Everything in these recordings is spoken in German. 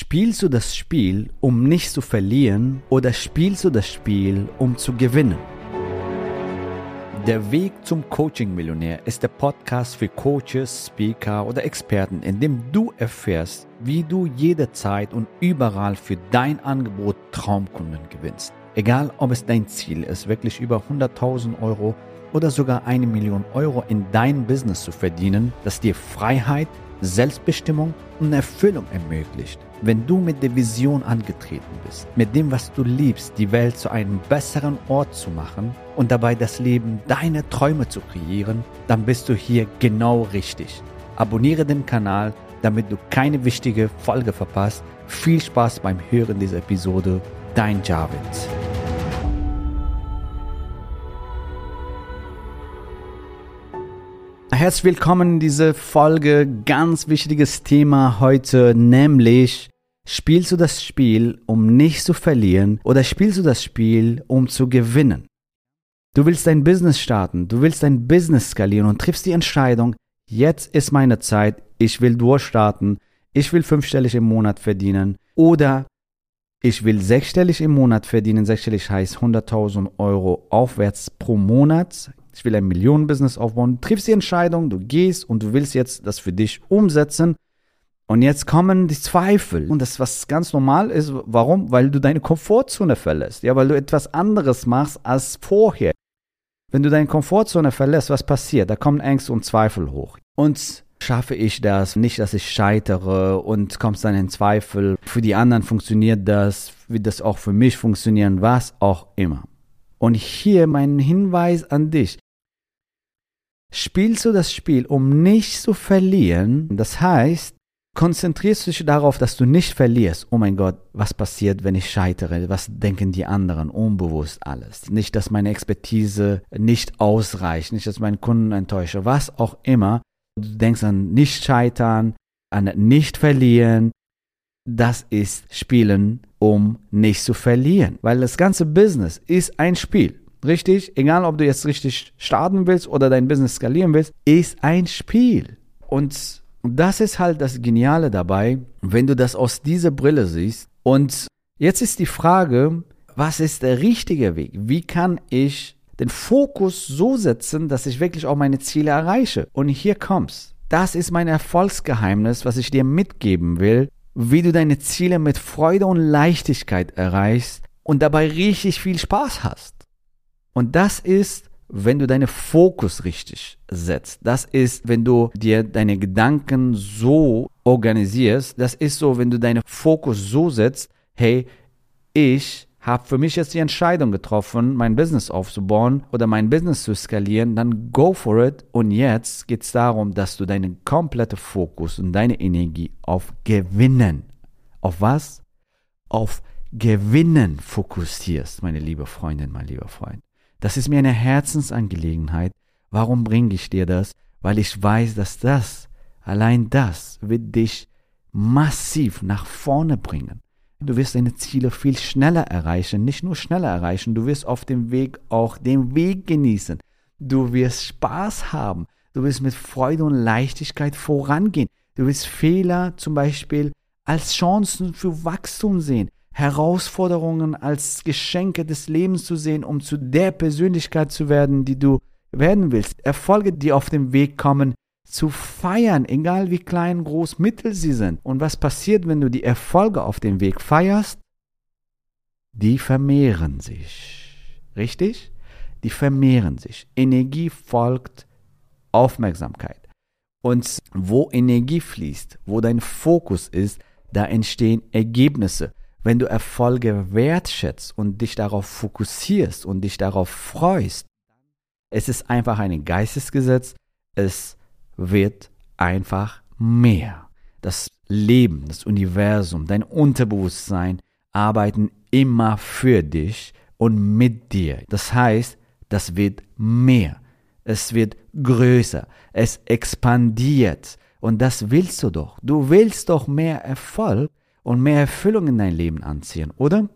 Spielst du das Spiel, um nicht zu verlieren, oder spielst du das Spiel, um zu gewinnen? Der Weg zum Coaching-Millionär ist der Podcast für Coaches, Speaker oder Experten, in dem du erfährst, wie du jederzeit und überall für dein Angebot Traumkunden gewinnst. Egal, ob es dein Ziel ist, wirklich über 100.000 Euro oder sogar eine Million Euro in dein Business zu verdienen, das dir Freiheit, Selbstbestimmung und Erfüllung ermöglicht. Wenn du mit der Vision angetreten bist, mit dem, was du liebst, die Welt zu einem besseren Ort zu machen und dabei das Leben deiner Träume zu kreieren, dann bist du hier genau richtig. Abonniere den Kanal, damit du keine wichtige Folge verpasst. Viel Spaß beim Hören dieser Episode. Dein Javid. Herzlich willkommen in dieser Folge. Ganz wichtiges Thema heute, nämlich spielst du das Spiel, um nicht zu verlieren oder spielst du das Spiel, um zu gewinnen? Du willst dein Business starten, du willst dein Business skalieren und triffst die Entscheidung, jetzt ist meine Zeit, ich will durchstarten, ich will fünfstellig im Monat verdienen oder ich will sechsstellig im Monat verdienen. Sechsstellig heißt 100.000 Euro aufwärts pro Monat ich will ein Millionenbusiness aufbauen. Triffst die Entscheidung, du gehst und du willst jetzt das für dich umsetzen. Und jetzt kommen die Zweifel. Und das, was ganz normal ist, warum? Weil du deine Komfortzone verlässt. Ja, weil du etwas anderes machst als vorher. Wenn du deine Komfortzone verlässt, was passiert? Da kommen Ängste und Zweifel hoch. Und schaffe ich das? Nicht, dass ich scheitere und kommst dann in Zweifel. Für die anderen funktioniert das, wird das auch für mich funktionieren, was auch immer. Und hier mein Hinweis an dich. Spielst du das Spiel, um nicht zu verlieren? Das heißt, konzentrierst du dich darauf, dass du nicht verlierst. Oh mein Gott, was passiert, wenn ich scheitere? Was denken die anderen? Unbewusst alles. Nicht, dass meine Expertise nicht ausreicht, nicht, dass meinen Kunden enttäusche, was auch immer. Du denkst an nicht scheitern, an nicht verlieren. Das ist Spielen, um nicht zu verlieren. Weil das ganze Business ist ein Spiel. Richtig, egal ob du jetzt richtig starten willst oder dein Business skalieren willst, ist ein Spiel. Und das ist halt das Geniale dabei, wenn du das aus dieser Brille siehst. Und jetzt ist die Frage, was ist der richtige Weg? Wie kann ich den Fokus so setzen, dass ich wirklich auch meine Ziele erreiche? Und hier kommt's. Das ist mein Erfolgsgeheimnis, was ich dir mitgeben will, wie du deine Ziele mit Freude und Leichtigkeit erreichst und dabei richtig viel Spaß hast. Und das ist, wenn du deinen Fokus richtig setzt. Das ist, wenn du dir deine Gedanken so organisierst. Das ist so, wenn du deinen Fokus so setzt, hey, ich habe für mich jetzt die Entscheidung getroffen, mein Business aufzubauen oder mein Business zu skalieren, dann go for it. Und jetzt geht es darum, dass du deinen kompletten Fokus und deine Energie auf Gewinnen, auf was? Auf Gewinnen fokussierst, meine liebe Freundin, mein lieber Freund. Das ist mir eine Herzensangelegenheit. Warum bringe ich dir das? Weil ich weiß, dass das, allein das, wird dich massiv nach vorne bringen. Du wirst deine Ziele viel schneller erreichen, nicht nur schneller erreichen, du wirst auf dem Weg auch den Weg genießen. Du wirst Spaß haben. Du wirst mit Freude und Leichtigkeit vorangehen. Du wirst Fehler zum Beispiel als Chancen für Wachstum sehen. Herausforderungen als Geschenke des Lebens zu sehen, um zu der Persönlichkeit zu werden, die du werden willst. Erfolge, die auf dem Weg kommen, zu feiern, egal wie klein, groß, mittel sie sind. Und was passiert, wenn du die Erfolge auf dem Weg feierst? Die vermehren sich. Richtig? Die vermehren sich. Energie folgt Aufmerksamkeit. Und wo Energie fließt, wo dein Fokus ist, da entstehen Ergebnisse. Wenn du Erfolge wertschätzt und dich darauf fokussierst und dich darauf freust, es ist einfach ein Geistesgesetz, es wird einfach mehr. Das Leben, das Universum, dein Unterbewusstsein arbeiten immer für dich und mit dir. Das heißt, das wird mehr. Es wird größer. Es expandiert. Und das willst du doch. Du willst doch mehr Erfolg und mehr Erfüllung in dein Leben anziehen, oder?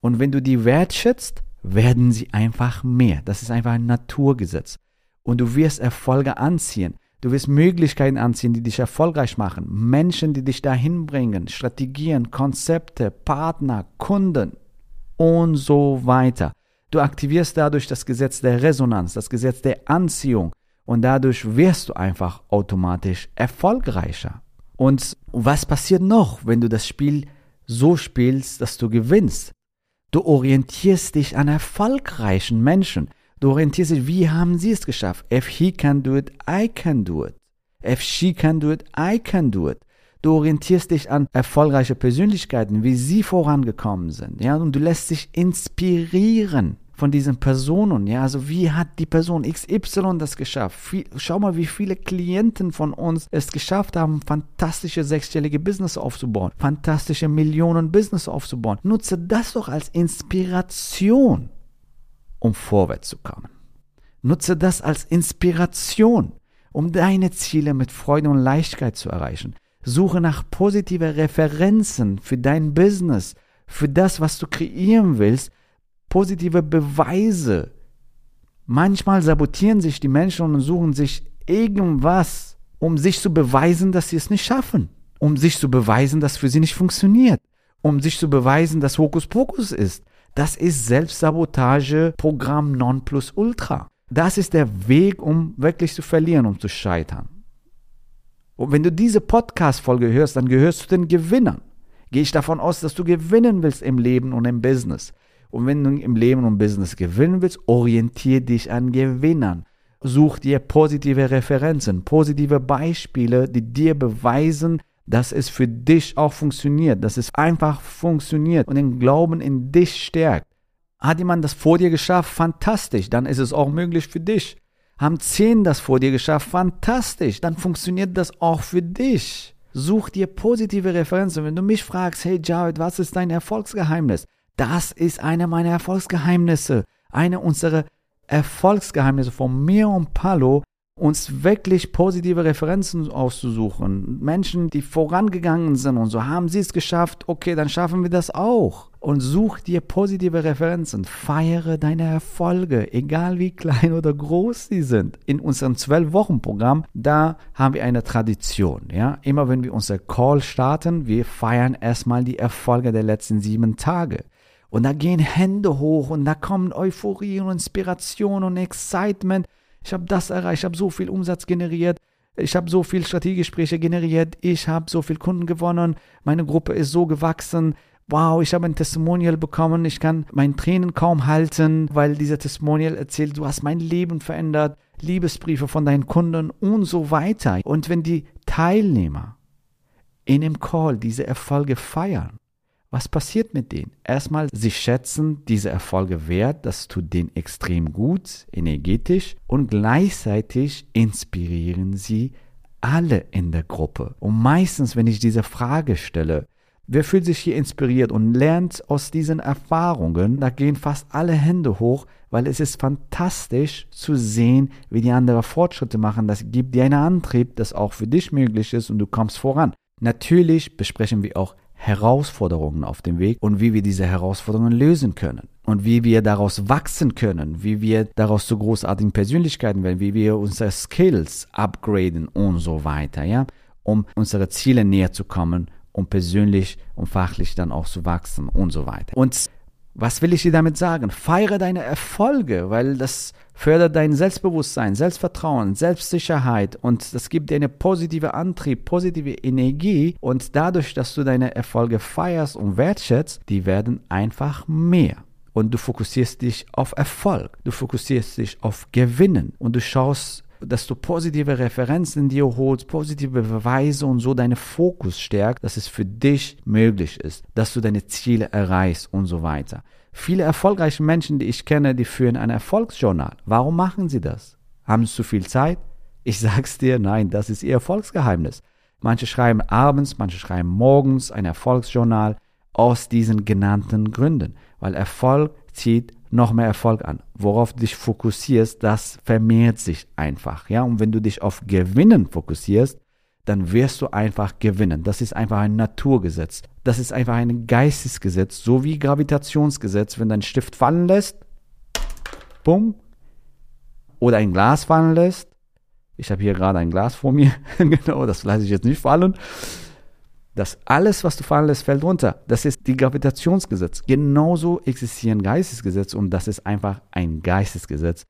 Und wenn du die wertschätzt, werden sie einfach mehr. Das ist einfach ein Naturgesetz. Und du wirst Erfolge anziehen. Du wirst Möglichkeiten anziehen, die dich erfolgreich machen. Menschen, die dich dahin bringen. Strategien, Konzepte, Partner, Kunden und so weiter. Du aktivierst dadurch das Gesetz der Resonanz, das Gesetz der Anziehung und dadurch wirst du einfach automatisch erfolgreicher. Und was passiert noch, wenn du das Spiel so spielst, dass du gewinnst? Du orientierst dich an erfolgreichen Menschen. Du orientierst dich, wie haben sie es geschafft? If he can do it, I can do it. If she can do it, I can do it. Du orientierst dich an erfolgreiche Persönlichkeiten, wie sie vorangekommen sind, ja, und du lässt dich inspirieren von diesen Personen, ja, also wie hat die Person XY das geschafft? schau mal, wie viele Klienten von uns es geschafft haben, fantastische sechsstellige Business aufzubauen, fantastische Millionen Business aufzubauen. Nutze das doch als Inspiration um vorwärts zu kommen. Nutze das als Inspiration, um deine Ziele mit Freude und Leichtigkeit zu erreichen. Suche nach positive Referenzen für dein Business, für das, was du kreieren willst, positive Beweise. Manchmal sabotieren sich die Menschen und suchen sich irgendwas, um sich zu beweisen, dass sie es nicht schaffen, um sich zu beweisen, dass für sie nicht funktioniert, um sich zu beweisen, dass Hokuspokus ist, das ist Selbstsabotage Programm Nonplusultra. Das ist der Weg, um wirklich zu verlieren, um zu scheitern. Und wenn du diese Podcast-Folge hörst, dann gehörst du den Gewinnern. Gehe ich davon aus, dass du gewinnen willst im Leben und im Business. Und wenn du im Leben und Business gewinnen willst, orientiere dich an Gewinnern. Such dir positive Referenzen, positive Beispiele, die dir beweisen, dass es für dich auch funktioniert, dass es einfach funktioniert und den Glauben in dich stärkt. Hat jemand das vor dir geschafft? Fantastisch, dann ist es auch möglich für dich. Haben zehn das vor dir geschafft? Fantastisch, dann funktioniert das auch für dich. Such dir positive Referenzen. Wenn du mich fragst, hey Jared, was ist dein Erfolgsgeheimnis? Das ist eine meiner Erfolgsgeheimnisse. Eine unserer Erfolgsgeheimnisse von mir und Palo uns wirklich positive Referenzen auszusuchen. Menschen, die vorangegangen sind und so haben sie es geschafft, okay, dann schaffen wir das auch. Und such dir positive Referenzen. Feiere deine Erfolge, egal wie klein oder groß sie sind. In unserem Zwölf-Wochen-Programm, da haben wir eine Tradition. Ja? Immer wenn wir unser Call starten, wir feiern erstmal die Erfolge der letzten sieben Tage. Und da gehen Hände hoch und da kommen Euphorie und Inspiration und Excitement ich habe das erreicht, ich habe so viel Umsatz generiert, ich habe so viel Strategiegespräche generiert, ich habe so viel Kunden gewonnen, meine Gruppe ist so gewachsen. Wow, ich habe ein Testimonial bekommen, ich kann meinen Tränen kaum halten, weil dieser Testimonial erzählt, du hast mein Leben verändert, Liebesbriefe von deinen Kunden und so weiter. Und wenn die Teilnehmer in dem Call diese Erfolge feiern, was passiert mit denen? Erstmal, sie schätzen diese Erfolge wert, das tut denen extrem gut, energetisch und gleichzeitig inspirieren sie alle in der Gruppe. Und meistens, wenn ich diese Frage stelle, wer fühlt sich hier inspiriert und lernt aus diesen Erfahrungen, da gehen fast alle Hände hoch, weil es ist fantastisch zu sehen, wie die anderen Fortschritte machen. Das gibt dir einen Antrieb, das auch für dich möglich ist und du kommst voran. Natürlich besprechen wir auch Herausforderungen auf dem Weg und wie wir diese Herausforderungen lösen können und wie wir daraus wachsen können, wie wir daraus zu großartigen Persönlichkeiten werden, wie wir unsere Skills upgraden und so weiter, ja, um unsere Ziele näher zu kommen, um persönlich und fachlich dann auch zu wachsen und so weiter. Und was will ich dir damit sagen? Feiere deine Erfolge, weil das fördert dein Selbstbewusstsein, Selbstvertrauen, Selbstsicherheit und das gibt dir eine positive Antrieb, positive Energie und dadurch, dass du deine Erfolge feierst und wertschätzt, die werden einfach mehr. Und du fokussierst dich auf Erfolg, du fokussierst dich auf Gewinnen und du schaust dass du positive Referenzen in dir holst, positive Beweise und so deinen Fokus stärkst, dass es für dich möglich ist, dass du deine Ziele erreichst und so weiter. Viele erfolgreiche Menschen, die ich kenne, die führen ein Erfolgsjournal. Warum machen sie das? Haben sie zu viel Zeit? Ich sag's dir, nein, das ist ihr Erfolgsgeheimnis. Manche schreiben abends, manche schreiben morgens ein Erfolgsjournal aus diesen genannten Gründen, weil Erfolg zieht noch mehr Erfolg an. Worauf du dich fokussierst, das vermehrt sich einfach. Ja, und wenn du dich auf Gewinnen fokussierst, dann wirst du einfach gewinnen. Das ist einfach ein Naturgesetz. Das ist einfach ein Geistesgesetz, so wie Gravitationsgesetz. Wenn dein Stift fallen lässt, bumm, oder ein Glas fallen lässt, Ich habe hier gerade ein Glas vor mir. genau, das lasse ich jetzt nicht fallen. Das alles, was du fallen lässt, fällt runter. Das ist die Gravitationsgesetz. Genauso existieren Geistesgesetze und das ist einfach ein Geistesgesetz.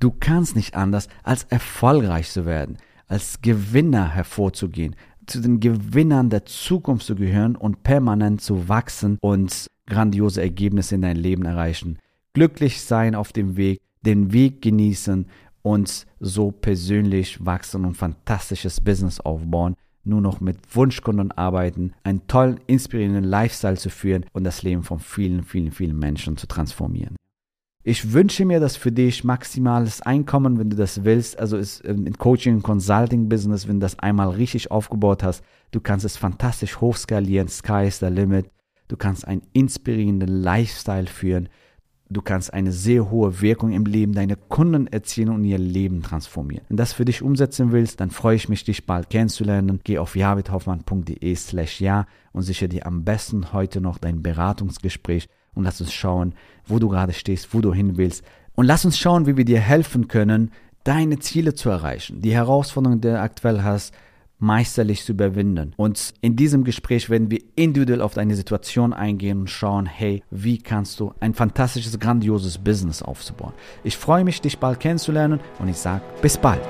Du kannst nicht anders, als erfolgreich zu werden, als Gewinner hervorzugehen, zu den Gewinnern der Zukunft zu gehören und permanent zu wachsen und grandiose Ergebnisse in dein Leben erreichen. Glücklich sein auf dem Weg, den Weg genießen und so persönlich wachsen und fantastisches Business aufbauen, nur noch mit Wunschkunden arbeiten, einen tollen, inspirierenden Lifestyle zu führen und das Leben von vielen, vielen, vielen Menschen zu transformieren. Ich wünsche mir das für dich maximales Einkommen, wenn du das willst. Also ist im Coaching, Consulting Business, wenn du das einmal richtig aufgebaut hast, du kannst es fantastisch hochskalieren. Sky is the limit. Du kannst einen inspirierenden Lifestyle führen. Du kannst eine sehr hohe Wirkung im Leben deiner Kunden erzielen und ihr Leben transformieren. Wenn das für dich umsetzen willst, dann freue ich mich, dich bald kennenzulernen. Geh auf javidhoffmann.de slash ja und sichere dir am besten heute noch dein Beratungsgespräch und lass uns schauen, wo du gerade stehst, wo du hin willst. Und lass uns schauen, wie wir dir helfen können, deine Ziele zu erreichen, die Herausforderungen, die du aktuell hast, meisterlich zu überwinden. Und in diesem Gespräch werden wir individuell auf deine Situation eingehen und schauen, hey, wie kannst du ein fantastisches, grandioses Business aufzubauen. Ich freue mich, dich bald kennenzulernen und ich sage bis bald.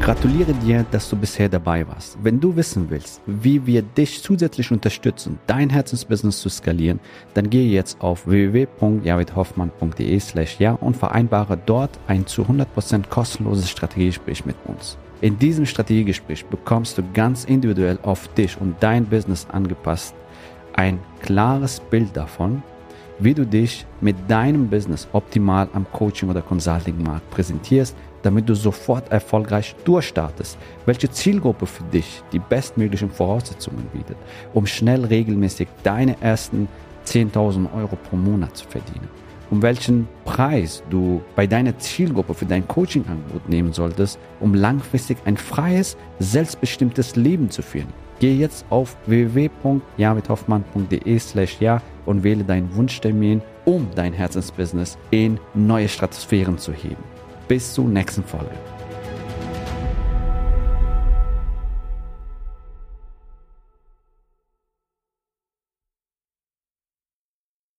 Gratuliere dir, dass du bisher dabei warst. Wenn du wissen willst, wie wir dich zusätzlich unterstützen, dein Herzensbusiness zu skalieren, dann gehe jetzt auf www.javidhoffmann.de slash ja und vereinbare dort ein zu 100% kostenloses Strategiegespräch mit uns. In diesem Strategiegespräch bekommst du ganz individuell auf dich und dein Business angepasst ein klares Bild davon, wie du dich mit deinem Business optimal am Coaching- oder Consulting-Markt präsentierst, damit du sofort erfolgreich durchstartest, welche Zielgruppe für dich die bestmöglichen Voraussetzungen bietet, um schnell regelmäßig deine ersten 10.000 Euro pro Monat zu verdienen um welchen Preis du bei deiner Zielgruppe für dein Coaching-Angebot nehmen solltest, um langfristig ein freies, selbstbestimmtes Leben zu führen. Gehe jetzt auf www.jamithoffmann.de slash ja und wähle deinen Wunschtermin, um dein Herzensbusiness in neue Stratosphären zu heben. Bis zur nächsten Folge.